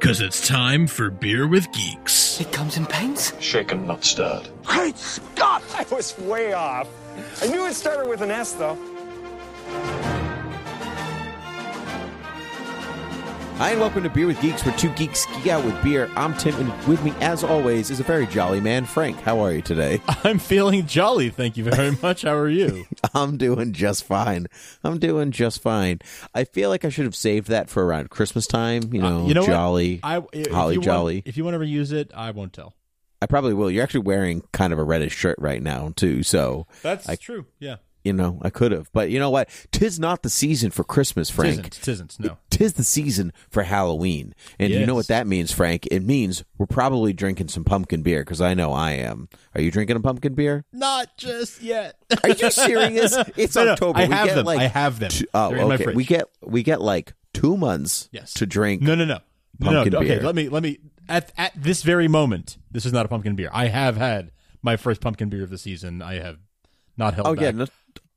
Cause it's time for Beer with Geeks. It comes in paints? Shaken, not stirred. Great Scott! I was way off. I knew it started with an S, though. Hi, and welcome to Beer with Geeks, where two geeks geek out with beer. I'm Tim, and with me, as always, is a very jolly man, Frank. How are you today? I'm feeling jolly, thank you very much. How are you? I'm doing just fine. I'm doing just fine. I feel like I should have saved that for around Christmas time. You know, Uh, you know jolly, I, if holly you want- jolly. if you want to reuse it, I won't tell. I probably will. You're actually wearing kind of a reddish shirt right now, too. So That's I- true. Yeah. You know, I could have, but you know what? Tis not the season for Christmas, Frank. Tisn't. Tisn't. No. Tis the season for Halloween. And you know what that means, Frank? It means we're probably drinking some pumpkin beer because I know I am. Are you drinking a pumpkin beer? Not just yet. Are you serious? It's No, no, October. I we have get them. like I have them. two- oh, They're in okay. We get we get like two months Yes. to drink. No, no, no. No, Pumpkin no. Okay, beer. let me let me at at this very moment. This is not a pumpkin beer. I have had my first pumpkin beer of the season. I have not held Oh back. yeah. No,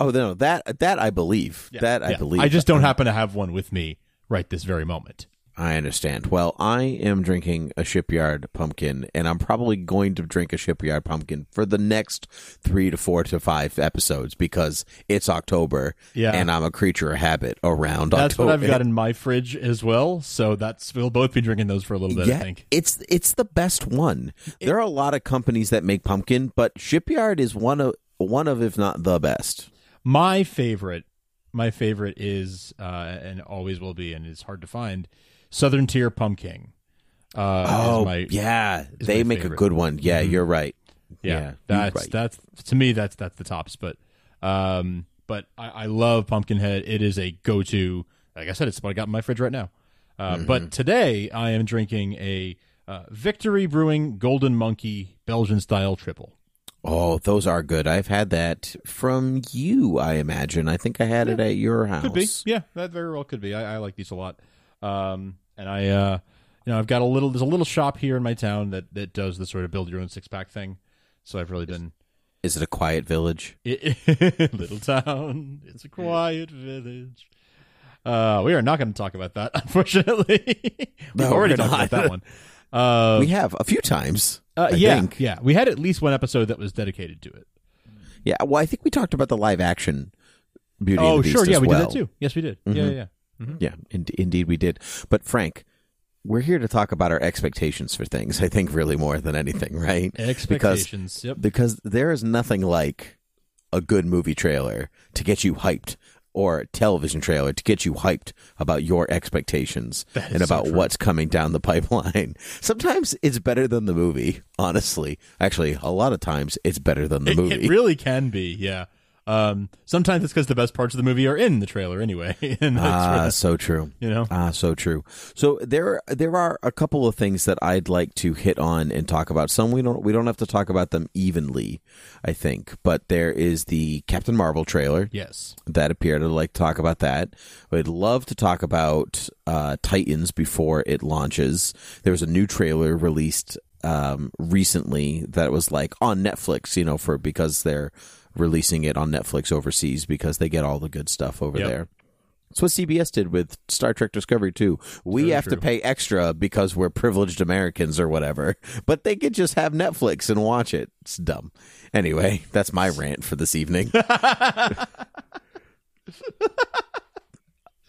oh no. That that I believe. Yeah, that I yeah. believe. I just don't happen to have one with me right this very moment. I understand. Well, I am drinking a shipyard pumpkin, and I'm probably going to drink a shipyard pumpkin for the next three to four to five episodes because it's October, Yeah. and I'm a creature of habit around October. That's October. what I've got in my fridge as well. So that's we'll both be drinking those for a little bit. yeah, I think. it's it's the best one. there are a lot of companies that make pumpkin, but Shipyard is one of one of, if not the best. My favorite, my favorite is, uh, and always will be, and it's hard to find, Southern Tier Pumpkin. Uh, oh, my, yeah, they make a good one. Yeah, you're right. yeah. you're that's right. that's to me that's that's the tops. But, um, but I, I love Pumpkinhead. It is a go to. Like I said, it's what I got in my fridge right now. Uh, Mm-hmm. But today I am drinking a uh, Victory Brewing Golden Monkey Belgian style triple. Oh, those are good. I've had that from you. I imagine. I think I had it at your house. Could be. Yeah, that very well could be. I, I like these a lot. Um, and I, uh, you know, I've got a little. There's a little shop here in my town that that does the sort of build your own six pack thing. So I've really been Is it a quiet village? little town. It's a quiet village. Uh, we are not going to talk about that, unfortunately. We've No, already talked not. about that one. Uh, we have a few times. Uh, yeah, think. yeah. We had at least one episode that was dedicated to it. Yeah. Well, I think we talked about the live action Beauty oh, sure. Yeah, we well. did that too. Yes, we did. Yeah, yeah, yeah. Yeah, in- indeed we did. But Frank, we're here to talk about our expectations for things. I think really more than anything, right? Expectations. yep. Because there is nothing like a good movie trailer to get you hyped or a television trailer to get you hyped about your expectations and about true. what's coming down the pipeline. Sometimes it's better than the movie, honestly. Actually, a lot of times it's better than the It- movie. It really can be, yeah. Um, sometimes it's because the best parts of the movie are in the trailer anyway. and that's Ah, the- so true. you know, Ah, so true. So there, there are a couple of things that I'd like to hit on and talk about. Some we don't, we don't have to talk about them evenly, I think. But there is the Captain Marvel trailer yes, that appeared. I'd like to talk about that. I'd love to talk about uh, Titans before it launches. There was a new trailer released um, recently that was like on Netflix, you know, for because they're releasing it on Netflix overseas because they get all the good stuff over Yep. there. That's what CBS did with Star Trek Discovery too. We Very have to pay extra because we're privileged Americans or whatever, but they could just have Netflix and watch it. It's dumb. Anyway, that's my rant for this evening.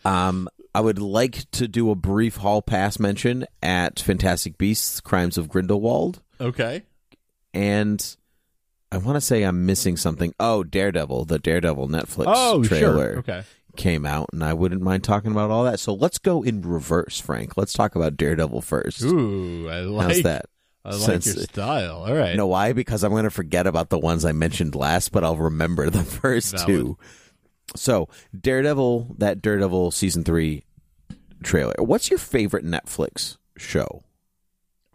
um, I would like to do a brief hall pass mention at Fantastic Beasts: Crimes of Grindelwald, okay. and I want to say I'm missing something. Oh, Daredevil, the Daredevil Netflix Oh, trailer sure. Okay. came out, and I wouldn't mind talking about all that. So let's go in reverse, Frank. Let's talk about Daredevil first. Ooh, I like How's that? I like Since- your style. All right. You know why? Because I'm going to forget about the ones I mentioned last, but I'll remember the first Valid. two. So, Daredevil, that Daredevil season three trailer. What's your favorite Netflix show?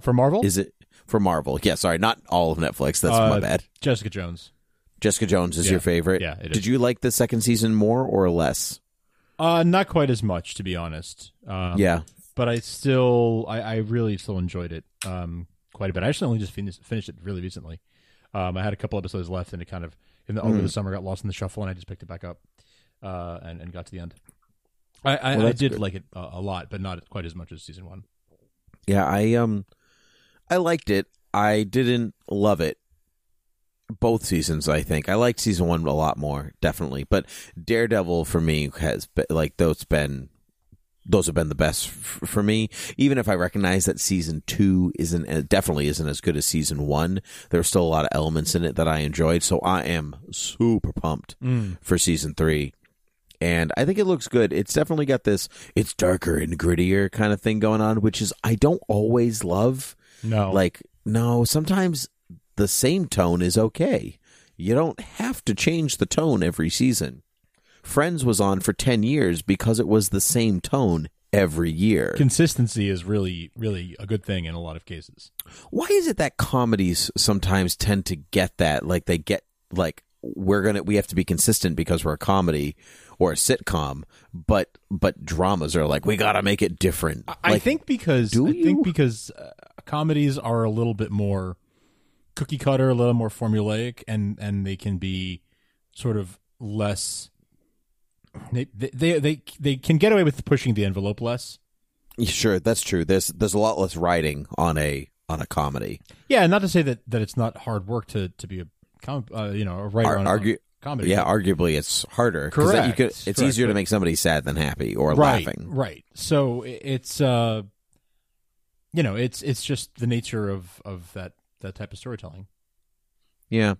For Marvel? Is it for Marvel? Yeah, sorry, not all of Netflix. That's my Uh, bad. Jessica Jones. Jessica Jones is yeah. your favorite. Yeah, it Did you like the second season more or less? Uh, not quite as much, to be honest. Um, yeah. but I still, I, I really still enjoyed it um, quite a bit. I actually only just finished, finished it really recently. Um, I had a couple episodes left, and it kind of in the over Mm. the summer got lost in the shuffle, and I just picked it back up uh, and, and got to the end. I, I, Well, I did good. like it a, a lot, but not quite as much as season one. Yeah, I um I liked it. I didn't love it. Both seasons, I think. I liked season 1 a lot more, definitely. But Daredevil for me has been like those been those have been the best f- for me. Even if I recognize that season 2 isn't uh, definitely isn't as good as season 1, there's still a lot of elements in it that I enjoyed, so I am super pumped for season 3 and I think it looks good. It's definitely got this it's darker and grittier kind of thing going on, which is I don't always love. No, Like no, sometimes the same tone is okay. You don't have to change the tone every season. Friends was on for 10 years because it was the same tone every year. consistency is really, really a good thing in a lot of cases. Why is it that comedies sometimes tend to get that like they get like we're going to we have to be consistent because we're a comedy or a sitcom but but dramas are like we got to make it different. I Like, think because do I you? think because uh, comedies are a little bit more cookie cutter, a little more formulaic, and and they can be sort of less. They they they they can get away with pushing the envelope less. Sure, that's true. There's there's a lot less writing on a on a comedy. Yeah, and not to say that that it's not hard work to to be a com- uh, you know a writer Ar- on, argue- on comedy. Yeah, arguably it's harder. then you Correct, could, it's correct, easier to make somebody sad than happy or right, laughing. right. So it's uh, you know, it's it's just the nature of of that that type of storytelling. Yeah,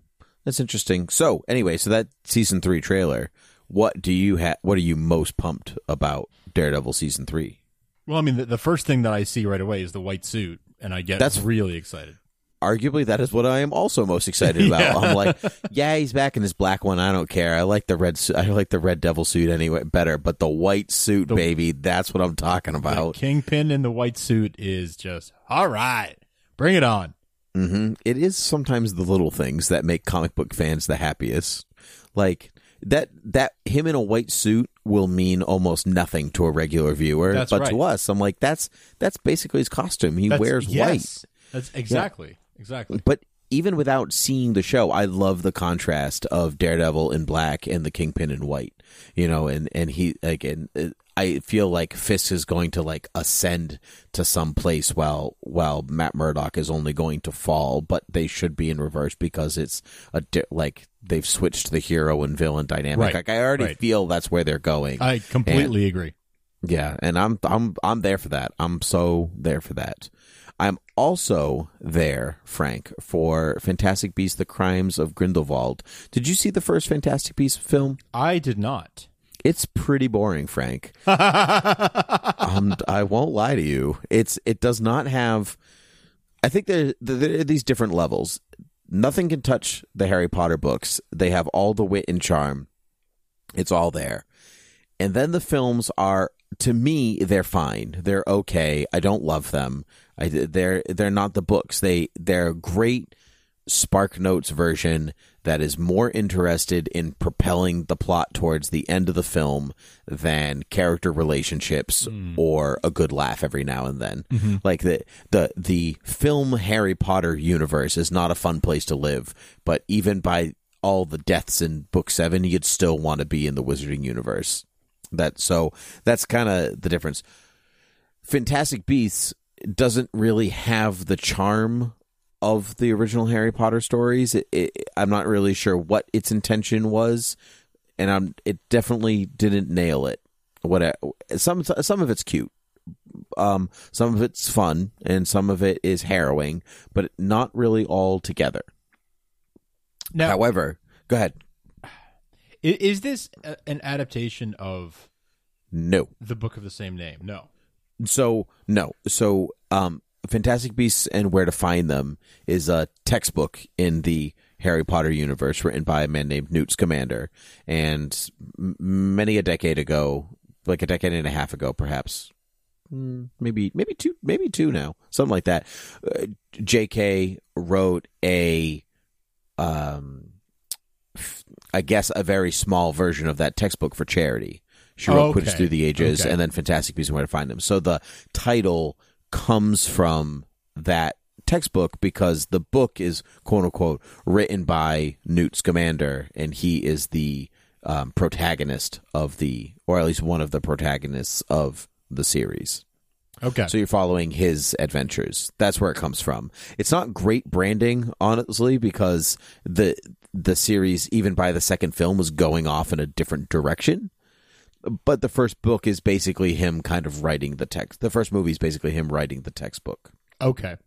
that's interesting. So anyway, so that season three trailer. What do you have? What are you most pumped about Daredevil season three? Well, I mean, the, the first thing that I see right away is the white suit, and I get That's- really excited. Arguably, that is what I am also most excited about. Yeah. I'm like, yeah, he's back in his black one. I don't care. I like the red. Su- I like the red devil suit anyway better, but the white suit, The- baby, that's what I'm talking about. kingpin in the white suit is just all right. Bring it on. hmm It is sometimes the little things that make comic book fans the happiest. Like that that him in a white suit will mean almost nothing to a regular viewer, That's but right. to us, I'm like that's that's basically his costume. He That's- wears yes. white. That's exactly exactly. But even without seeing the show, I love the contrast of Daredevil in black and the Kingpin in white. You know, and and he like and uh, I feel like Fisk is going to like ascend to some place while while Matt Murdock is only going to fall, but they should be in reverse because it's a di- like they've switched the hero and villain dynamic. Right, Like I already right. feel that's where they're going. I completely agree. Yeah, and I'm I'm I'm there for that. I'm so there for that. I'm also there, Frank, for Fantastic Beasts: The Crimes of Grindelwald. Did you see the first Fantastic Beasts film? I did not. It's pretty boring, Frank. um, I won't lie to you. It's it does not have. I think there there are these different levels. Nothing can touch the Harry Potter books. They have all the wit and charm. It's all there. And then the films are to me they're fine. They're okay. I don't love them. I they're they're not the books. They they're a great Spark Notes version that is more interested in propelling the plot towards the end of the film than character relationships hmm. or a good laugh every now and then. Mm-hmm. Like the the the film Harry Potter universe is not a fun place to live, but even by all the deaths in book 7 you'd still want to be in the wizarding universe. That so that's kind of the difference. Fantastic Beasts doesn't really have the charm of the original Harry Potter stories. It, it, I'm not really sure what its intention was, and I'm it definitely didn't nail it. What some some of it's cute, um, some of it's fun, and some of it is harrowing, but not really all together. Now, However, go ahead. I- Is this a, an adaptation of No. the book of the same name? No. So no. So um, Fantastic Beasts and Where to Find Them is a textbook in the Harry Potter universe written by a man named Newt Scamander, and m- many a decade ago, like a decade and a half ago, perhaps. mm, Maybe, maybe two, maybe two now, something like that. Uh, J.K. wrote a, um, f- I guess a very small version of that textbook for charity. She wrote Quidditch Okay. Through the Ages Okay. and then Fantastic Beasts and Where to Find Them. So the title comes from that textbook because the book is quote unquote written by Newt Scamander and he is the um, protagonist of the, or at least one of the protagonists of the series. Okay. So you're following his adventures. That's where it comes from. It's not great branding, honestly, because the the series, even by the second film, was going off in a different direction. But the first book is basically him kind of writing the text. The first movie is basically him writing the textbook. okay.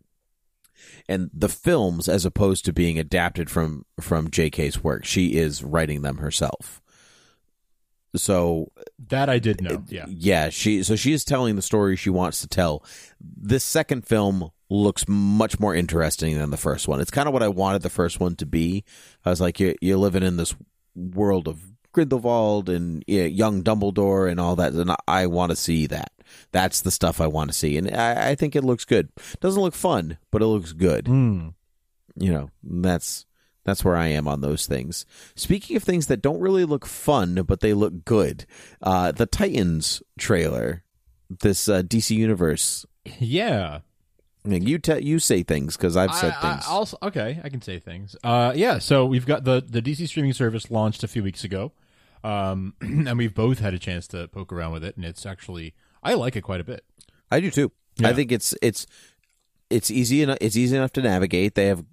And the films, as opposed to being adapted from from J.K.'s work, she is writing them herself. So That I did know. Yeah. yeah, she so she is telling the story she wants to tell. This second film looks much more interesting than the first one. It's kind of what I wanted the first one to be. I was like, you're, you're living in this world of Grindelwald and yeah, young Dumbledore and all that, and I, want to see that. That's the stuff I want to see, and I, I think it looks good. Doesn't look fun, but it looks good. Hmm. You know, that's that's where I am on those things. Speaking of things that don't really look fun, but they look good, uh, the Titans trailer, this uh, DC Universe. Yeah. You te- you say things because I've said I, things. I, also, okay, I can say things. Uh, yeah. So we've got the the DC streaming service launched a few weeks ago, um, and we've both had a chance to poke around with it, and it's actually I like it quite a bit. I do too. Yeah. I think it's it's it's easy enough. It's easy enough to navigate. They have,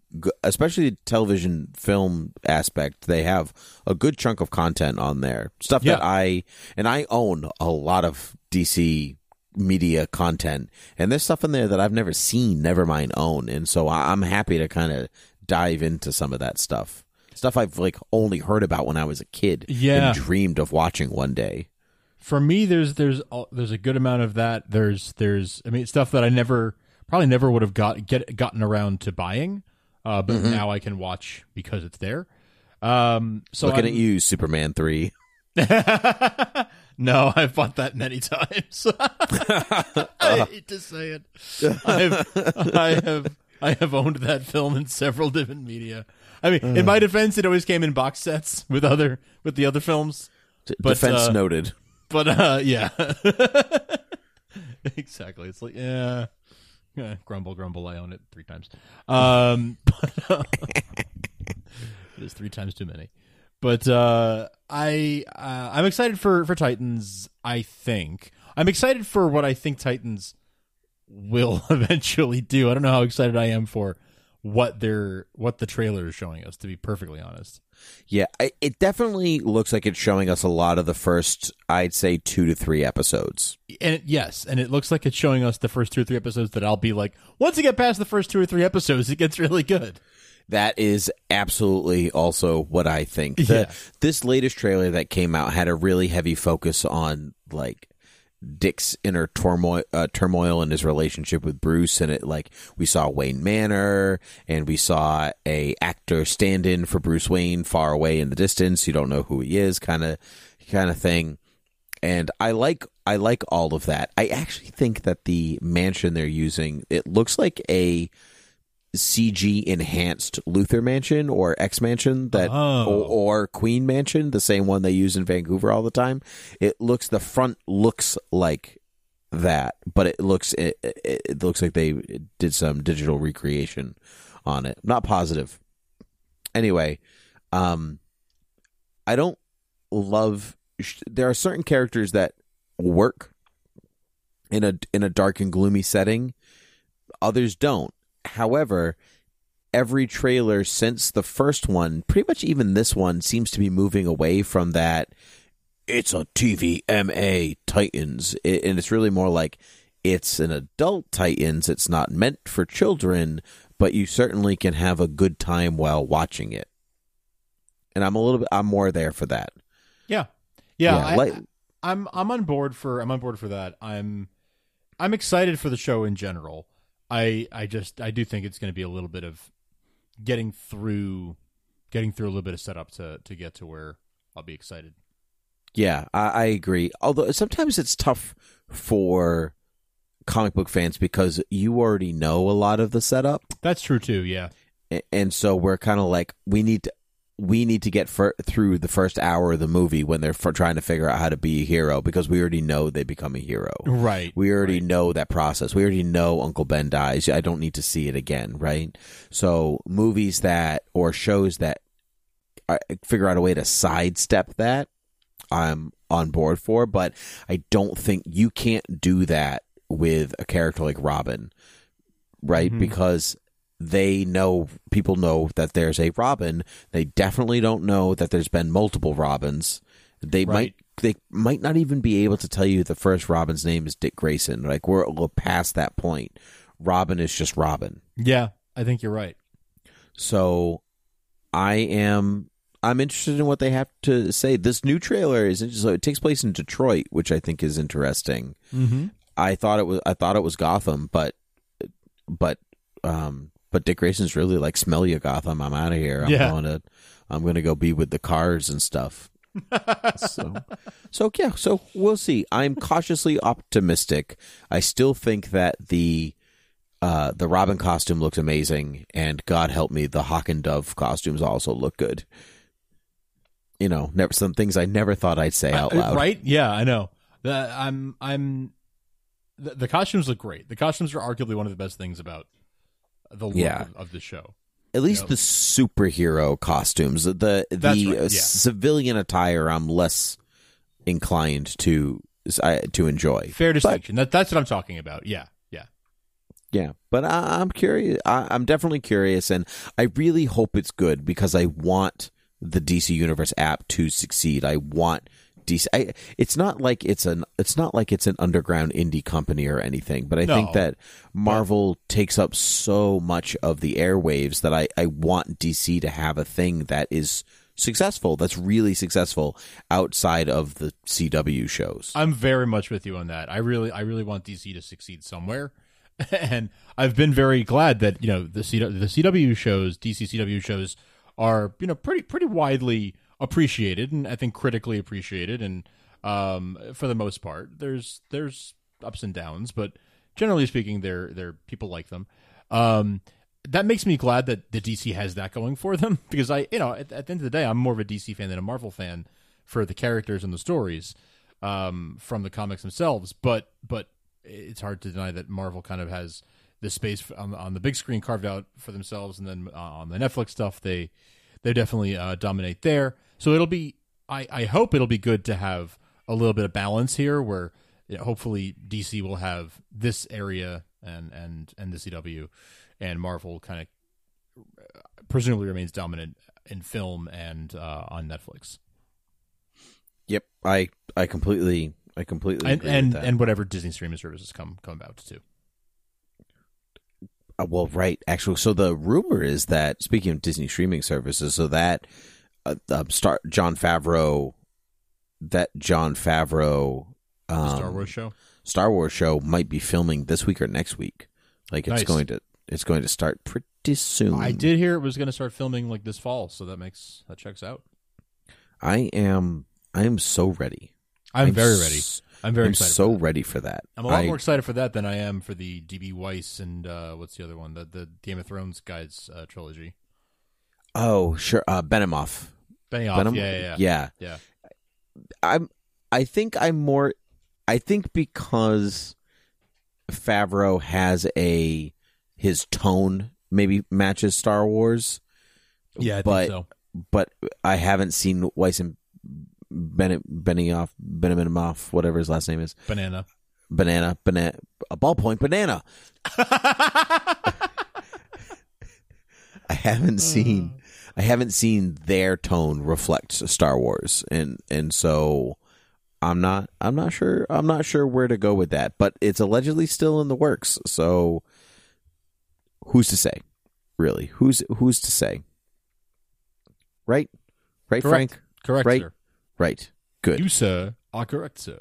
especially the television film aspect. They have a good chunk of content on there. Stuff that I and I own a lot of DC media content, and there's stuff in there that I've never seen, never mind own, and so I'm happy to kind of dive into some of that stuff. Stuff I've like only heard about when I was a kid, Yeah. and dreamed of watching one day. For me, there's there's there's a good amount of that. There's there's I mean stuff that I never probably never would have got get gotten around to buying, uh, but Mm-hmm. now I can watch because it's there. Um, so Looking I'm- at you, Superman three. no, I've bought that many times. I hate to say it. I've, I have I have owned that film in several different media. I mean, in my defense, it always came in box sets with other with the other films. But, Defense uh, noted. But uh, yeah, exactly. It's like yeah, yeah, grumble, grumble. I own it three times. Um, but, uh, it is three times too many. But uh, I uh, I'm excited for for Titans. I think I'm excited for what I think Titans will eventually do. I don't know how excited I am for what they're what the trailer is showing us. To be perfectly honest. Yeah, I, it definitely looks like it's showing us a lot of the first, I'd say, two to three episodes. And it, yes, and it looks like it's showing us the first two or three episodes that I'll be like, once you get past the first two or three episodes, it gets really good. That is absolutely also what I think. The, Yeah. This latest trailer that came out had a really heavy focus on like Dick's inner turmoil, uh, turmoil in his relationship with Bruce, and it like we saw Wayne Manor, and we saw a actor stand in for Bruce Wayne far away in the distance. You don't know who he is, kind of, kind of thing. and I like I like all of that. I actually think that the mansion they're using it looks like a CG enhanced Luthor Mansion or X Mansion that Oh. or, or Queen Mansion, the same one they use in Vancouver all the time. It looks the front looks like that, but it looks it, it, looks like they did some digital recreation on it. Not positive. Anyway, um I don't love sh- there are certain characters that work in a in a dark and gloomy setting others don't however every trailer since the first one pretty much even this one seems to be moving away from that it's a TVMA Titans It- and it's really more like it's an adult Titans it's not meant for children but you certainly can have a good time while watching it and I'm a little bit I'm more there for that Yeah, yeah. Yeah, I, like- I'm I'm on board for I'm on board for that. I'm I'm excited for the show in general. I I just I do think it's going to be a little bit of getting through getting through a little bit of setup to to get to where I'll be excited. Yeah, I, I agree. Although sometimes it's tough for comic book fans because you already know a lot of the setup, That's true too. Yeah. and so we're kind of like we need to we need to get through the first hour of the movie when they're trying to figure out how to be a hero because we already know they become a hero. Right. We already know that process. We already know Uncle Ben dies. I don't need to see it again, right? So movies that or shows that uh, figure out a way to sidestep that, I'm on board for. But I don't think you can't do that with a character like Robin, right? Mhm. Because they know people know that there's a Robin. They definitely don't know that there's been multiple Robins. They Right. might they might not even be able to tell you the first Robin's name is Dick Grayson. Like we're, past that point. Robin is just Robin. Yeah, I think you're right. So I am I'm interested in what they have to say. This new trailer is interesting. So it takes place in Detroit, which I think is interesting. Mm-hmm. I thought it was I thought it was Gotham, but but um but Dick Grayson's really like smell you Gotham. I'm out of here. I'm Yeah. going to I'm going to go be with the cars and stuff. so so yeah, so we'll see. I'm cautiously optimistic. I still think that the uh the Robin costume looks amazing and God help me the Hawk and Dove costumes also look good. You know, never some things I never thought I'd say out loud. Right? Yeah, I know. The, I'm I'm the, the costumes look great. The costumes are arguably one of the best things about the look Yeah. of, of the show. At least Yep. the superhero costumes, the the right, yeah. civilian attire, I'm less inclined to to enjoy. Fair distinction. that that's what I'm talking about. Yeah, yeah. Yeah, but I, I'm curious. I, I'm definitely curious, and I really hope it's good because I want the DC Universe app to succeed. I want DC. I, it's not like it's an. It's not like it's an underground indie company or anything. But I No. think that Marvel takes up so much of the airwaves that I I want DC to have a thing that is successful. That's really successful outside of the CW shows. I'm very much with you on that. I really I really want DC to succeed somewhere. And I've been very glad that, you know, the CW, the CW shows, DC CW shows are, you know, pretty pretty widely appreciated and I think critically appreciated and um for the most part. There's there's ups and downs, but generally speaking they're they're people like them. Um that makes me glad that the DC has that going for them because I, you know, at, at the end of the day, I'm more of a DC fan than a Marvel fan for the characters and the stories um, from the comics themselves. But but it's hard to deny that Marvel kind of has the space on, on the big screen carved out for themselves, and then uh, on the Netflix stuff, they they definitely uh, dominate there. So it'll be, I, I hope it'll be good to have a little bit of balance here, where you know, hopefully DC will have this area and and and the CW, and Marvel kind of presumably remains dominant in film and uh, on Netflix, Yep, I I completely I completely and agree and, with that. and whatever Disney streaming services come come about too. Uh, well, right. Actually, so the rumor is that speaking of Disney streaming services, so that uh, uh, Star Jon Favreau, that Jon Favreau, um, Star Wars show. Star Wars show might be filming this week or next week. Like it's Nice. going to it's going to start pretty soon. I did hear it was going to start filming like this fall, so that makes that checks out. I am I am so ready. I'm, very s- ready. I'm very I'm excited. so ready for that. I'm a lot I- more excited for that than I am for the DB Weiss and uh, what's the other one? The the Game of Thrones guys uh, trilogy. Oh, sure. Uh, Benioff. Benioff. Venom? Yeah, yeah, yeah. yeah. I'm I think I'm more I think because Favreau has a his tone maybe matches Star Wars. Yeah, I but think so. but I haven't seen Weiss and Bennett Benioff Benioff whatever his last name is. Banana. Banana banana a ballpoint banana. I haven't seen uh. I haven't seen their tone reflect Star Wars and and so I'm not I'm not sure I'm not sure where to go with that but it's allegedly still in the works so who's to say really who's who's to say right right Correct. Frank Correct, right sir. right Good. You, sir, are correct, sir.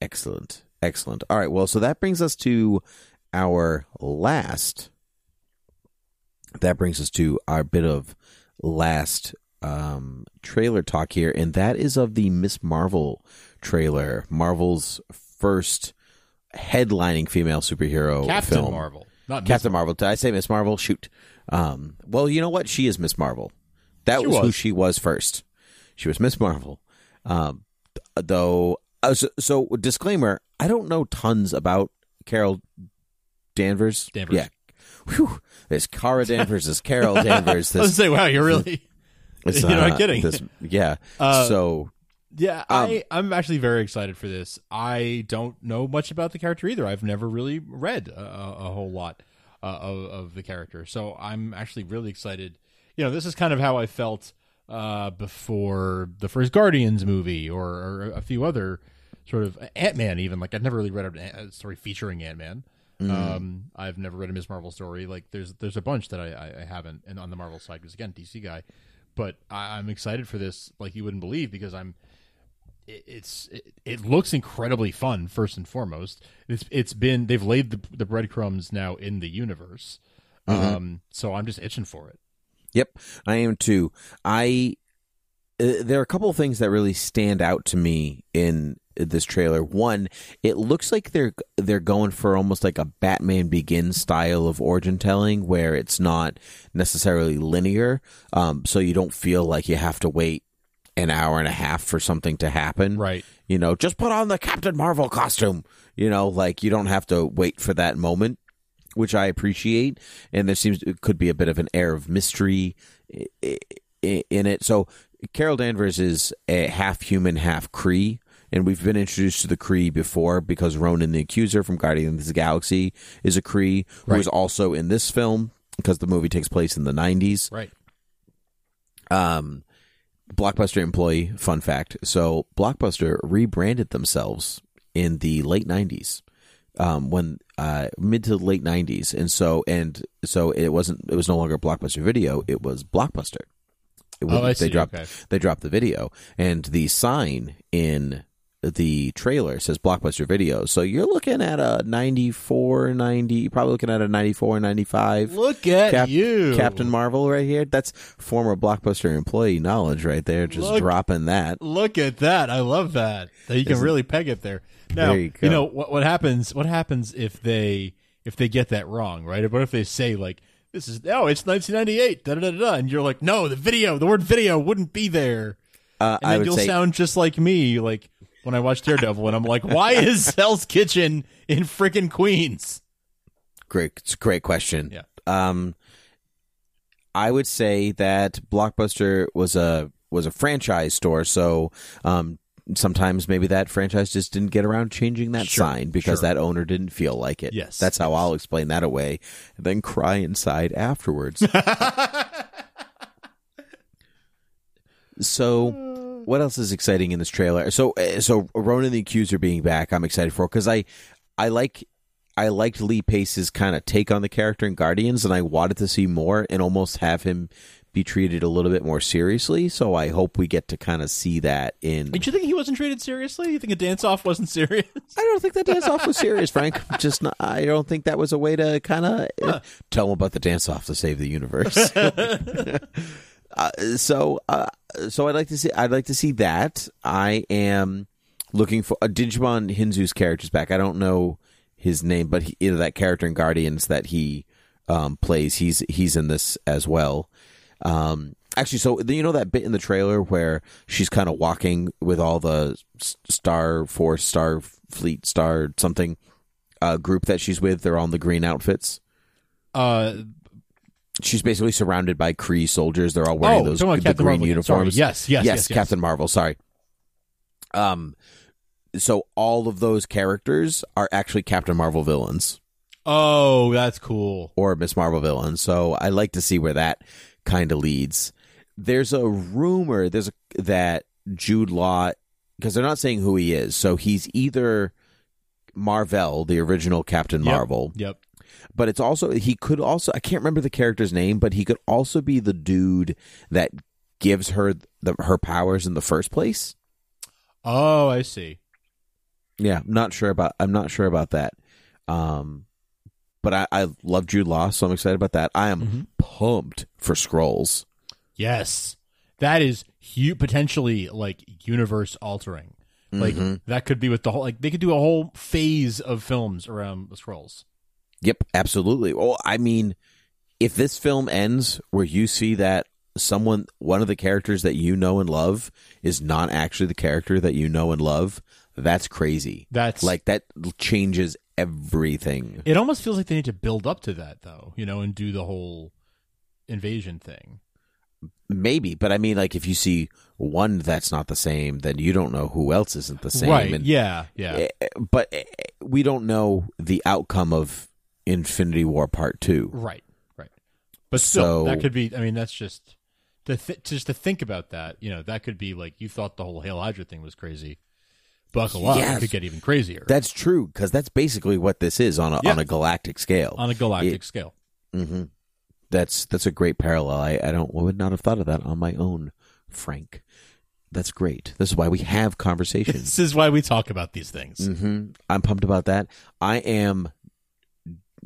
Excellent. Excellent. All right. Well, so that brings us to our last. That brings us to our bit of last um, trailer talk here, and that is of the Miss Marvel trailer, Marvel's first headlining female superhero Captain film. Marvel, not Miss Captain Marvel. Did I say Miss Marvel? Shoot. Um, well, you know what? She is Miss Marvel. That She was, who she was first. She was Miss Marvel. Um, though, uh, so, so disclaimer: I don't know tons about Carol Danvers. Danvers. Yeah. Whew. There's Cara Danvers. There's Carol Danvers. I was say, wow, you're really. this, you're not uh, kidding. This, yeah. Uh, so Yeah, Um, I I'm actually very excited for this. I don't know much about the character either. I've never really read a, a, whole lot uh, of of the character, so I'm actually really excited. You know, this is kind of how I felt uh, before the first Guardians movie, or, or a few other sort of Ant Man. Even like I've never really read a, a story featuring Ant Man. Um, I've never read a Miss Marvel story. Like there's there's a bunch that I, I, I haven't, and on the Marvel side, because again, DC guy. But I, I'm excited for this, like you wouldn't believe, because I'm it, it's it, it looks incredibly fun first and foremost it's it's been they've laid the, the breadcrumbs now in the universe um so i'm just itching for it Yep, I am too. I uh, there are a couple of things that really stand out to me in this trailer. One, it looks like they're they're going for almost like a Batman Begins style of origin telling, where it's not necessarily linear, um, so you don't feel like you have to wait an hour and a half for something to happen. right You know, just put on the Captain Marvel costume. You know, like you don't have to wait for that moment, which I appreciate. And there seems it could be a bit of an air of mystery in it. So Carol Danvers is a half human, half Kree. And we've been introduced to the Kree before because Ronan the Accuser from Guardians of the Galaxy is a Kree who Right. is also in this film because the movie takes place in the 90s right um, Blockbuster employee, fun fact. So Blockbuster rebranded themselves in the late '90s, um, when uh, mid to late '90s, and so and so it wasn't. It was no longer Blockbuster Video. It was Blockbuster. It Oh, I see. they dropped okay. they dropped the video, and the sign in the trailer says Blockbuster Video. So you're looking at a 94, 90, you're probably looking at a 94, 95. look at Cap- you Captain Marvel right here. That's former Blockbuster employee knowledge right there. Just Look- dropping that. look at that i love that that you can Isn't- really peg it there now There you go. know what what happens what happens if they if they get that wrong right what if they say like this is oh it's 1998 da da da da and you're like no the video the word video wouldn't be there Uh, and I then would you'll say sound just like me, like when I watch Daredevil, and I'm like, "Why is Hell's Kitchen in freaking Queens?" great. It's a great question. Yeah. Um, I would say that Blockbuster was a was a franchise store, so um, sometimes maybe that franchise just didn't get around changing that Sure, sign because sure. that owner didn't feel like it. Yes, that's how I'll explain that away, and then cry inside afterwards. So, what else is exciting in this trailer? So, uh, so Ronan the Accuser being back, I'm excited for because I, I like, I liked Lee Pace's kind of take on the character in Guardians, and I wanted to see more and almost have him be treated a little bit more seriously. So, I hope we get to kind of see that in. Did you think he wasn't treated seriously? You think a dance off wasn't serious? I don't think that dance off was serious, Frank. Just not, I don't think that was a way to kind of tell him about the dance off to save the universe. uh, so, uh, so I'd like to see. I'd like to see that. I am looking for uh, Djimon Hounsou's character's back. I don't know his name, but he, that character in Guardians that he um, plays. He's he's in this as well. Um, actually, so you know that bit in the trailer where she's kind of walking with all the Star Force, Star Fleet, Star something uh, group that she's with. They're in the green outfits. Uh, She's basically surrounded by Kree soldiers. They're all wearing Oh, those the Captain green Marvel uniforms. Yes, yes, yes, yes. Captain Marvel. Sorry. Um, so all of those characters are actually Captain Marvel villains oh, that's cool. or Miss Marvel villains. So I like to see where that kind of leads. There's a rumor there's a, that Jude Law because they're not saying who he is. So he's either Marvel, the original Captain Yep, Marvel, Yep. But it's also he could also I can't remember the character's name, but he could also be the dude that gives her the her powers in the first place. Oh, I see. Yeah, I'm not sure about. I'm not sure about that. Um, but I, I love Jude Law, so I'm excited about that. I am Mm-hmm. pumped for Skrulls. Yes, that is hu- potentially like universe altering. Like Mhm. that could be with the whole. Like they could do a whole phase of films around the Skrulls. Yep, absolutely. Well, I mean, if this film ends where you see that someone, one of the characters that you know and love, is not actually the character that you know and love, that's crazy. That's like that changes everything. It almost feels like they need to build up to that, though, you know, and do the whole invasion thing. Maybe, but I mean, like if you see one that's not the same, then you don't know who else isn't the same. Right? And, yeah, yeah. eh, But eh, we don't know the outcome of Infinity War Part Two. Right, right. But still, So- that could be. I mean, that's just to th- just to think about that. You know, that could be like you thought the whole Hail Hydra thing was crazy. Buckle up, Yes. it could get even crazier That's true because that's basically what this is on a Yeah. on a galactic scale. on a galactic It- scale. hmm That's that's a great parallel. I, I don't I would not have thought of that on my own, Frank. That's great. This is why we have conversations. This is why we talk about these things. hmm I'm pumped about that. I am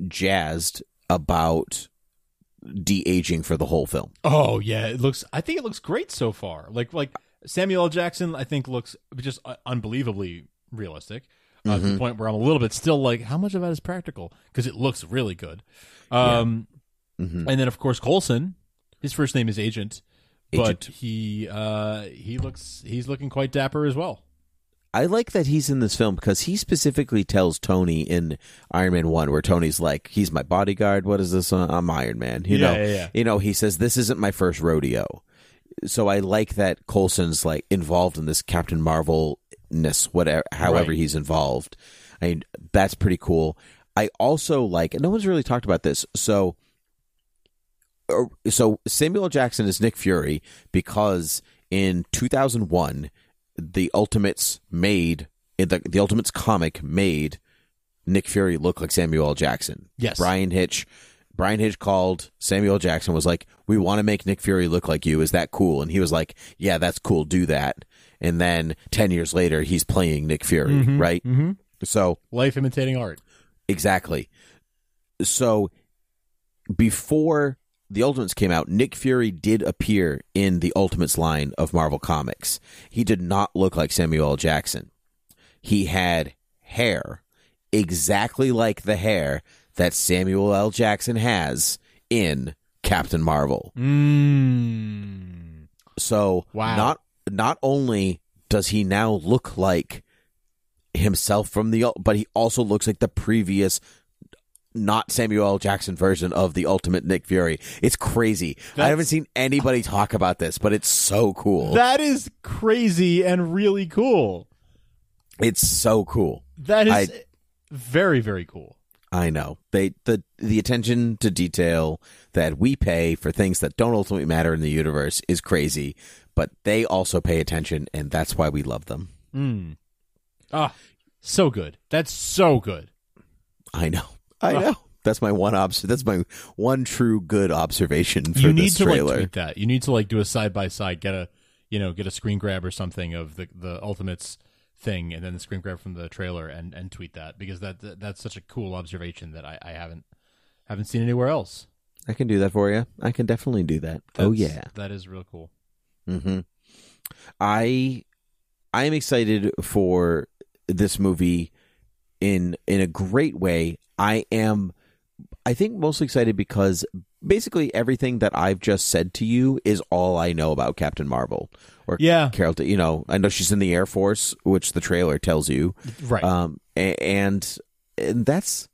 jazzed about de aging for the whole film. Oh yeah, it looks. I think it looks great so far. Like like Samuel L. Jackson, I think looks just unbelievably realistic. Uh, To the Mhm. point where I'm a little bit still like, how much of that is practical? Because it looks really good. Um, Mhm. And then of course Coulson, his first name is Agent, but he uh, he looks he's looking quite dapper as well. I like that he's in this film because he specifically tells Tony in Iron Man One, where Tony's like, "He's my bodyguard. What is this? I'm Iron Man." You Yeah, know, yeah, yeah. you know. He says, "This isn't my first rodeo." So I like that Coulson's like involved in this Captain Marvel ness, whatever, however Right. he's involved. I mean, that's pretty cool. I also like, and no one's really talked about this. So, er, so Samuel Jackson is Nick Fury because in 2001, the Ultimates made the the Ultimates comic made Nick Fury look like Samuel L. Jackson. Yes. Bryan Hitch. Bryan Hitch called Samuel Jackson was like, "We want to make Nick Fury look like you. Is that cool?" And he was like, "Yeah, that's cool. Do that." And then ten years later, he's playing Nick Fury, Mhm, right? mhm. So Life imitating art. Exactly. So before the Ultimates came out, Nick Fury did appear in the Ultimates line of Marvel Comics. He did not look like Samuel L. Jackson. He had hair exactly like the hair that Samuel L. Jackson has in Captain Marvel. Mm. So Wow. not not only does he now look like himself from the but he also looks like the previous not Samuel L. Jackson version of the ultimate Nick Fury. It's crazy. I haven't seen anybody talk about this, but it's so cool. That is crazy and really cool. it's so cool. That is I- very very cool. I know. They the the attention to detail that we pay for things that don't ultimately matter in the universe is crazy, but they also pay attention and that's why we love them. Mm. Ah, so good. That's so good. I know. I know. That's my one obs- that's my one true good observation for you need this to trailer. like tweet that. You need to like do a side by side, get a you know, get a screen grab or something of the the Ultimates thing, and then the screen grab from the trailer, and and tweet that because that, that that's such a cool observation that I, I haven't haven't seen anywhere else. I can do that for you. I can definitely do that. oh yeah. that is real cool. hmm I I am excited for this movie in in a great way. I am I think mostly excited because basically everything that I've just said to you is all I know about Captain Marvel or Yeah. Carol. You know, I know she's in the Air Force, which the trailer tells you, Right. Um, and and that's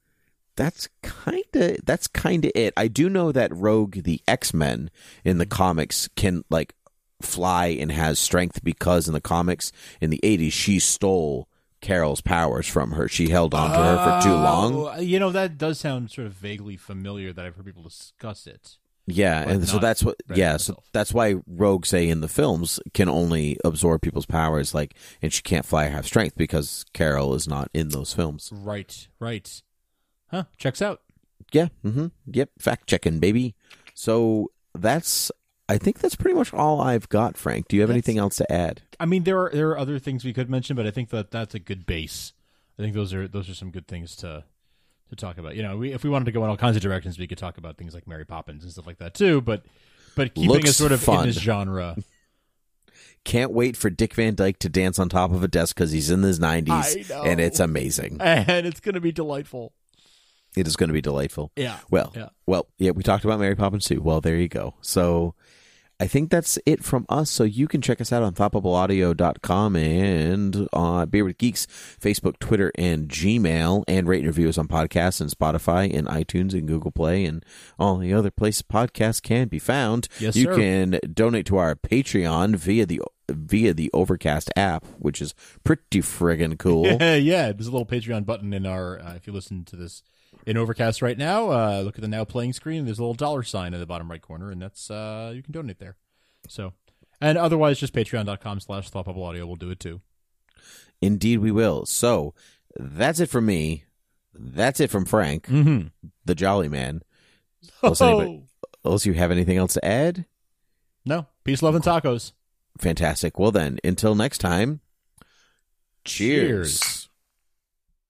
that's kind of that's kind of it. I do know that Rogue, the X Men in the comics, can like fly and has strength because in the comics in the eighties she stole Carol's powers from her. She held on to her for too long. Oh, You know that does sound sort of vaguely familiar. That I've heard people discuss it. Yeah, and so that's what. Yeah, so that's why Rogue say in the films can only absorb people's powers, like, and she can't fly or have strength because Carol is not in those films. Right. Right. Huh. Checks out. Yeah. Mm-hmm. Yep. Fact checking, baby. So that's I think that's pretty much all I've got, Frank. Do you have anything else to add? I mean, there are there are other things we could mention, but I think that that's a good base. I think those are those are some good things to to talk about. You know, we, if we wanted to go in all kinds of directions, we could talk about things like Mary Poppins and stuff like that too. But but keeping Looks it sort of fun. in this genre. Can't wait for Dick Van Dyke to dance on top of a desk because he's in his 90s, and it's amazing. and it's going to be delightful. It is going to be delightful. Yeah. Well, Yeah. well, yeah, we talked about Mary Poppins too. Well, there you go. So I think that's it from us. So you can check us out on thoughtbubbleaudio.com and on Beer with Geeks, Facebook, Twitter, and Gmail, and rate and review us on podcasts and Spotify and iTunes and Google Play and all the other places podcasts can be found. Yes, you sir. can donate to our Patreon via the via the Overcast app, which is pretty friggin' cool. Yeah, yeah. There's a little Patreon button in our. Uh, if you listen to this in Overcast right now, uh, look at the now playing screen. There's a little dollar sign in the bottom right corner, and that's uh, you can donate there. So, and otherwise, just Patreon.com/slash Thought Bubble Audio will do it too. Indeed, we will. So that's it from me. That's it from Frank, Mm-hmm. the Jolly Man. Unless, anybody, unless you have anything else to add, No, peace, love, and tacos. fantastic. Well, then, until next time, cheers. Cheers.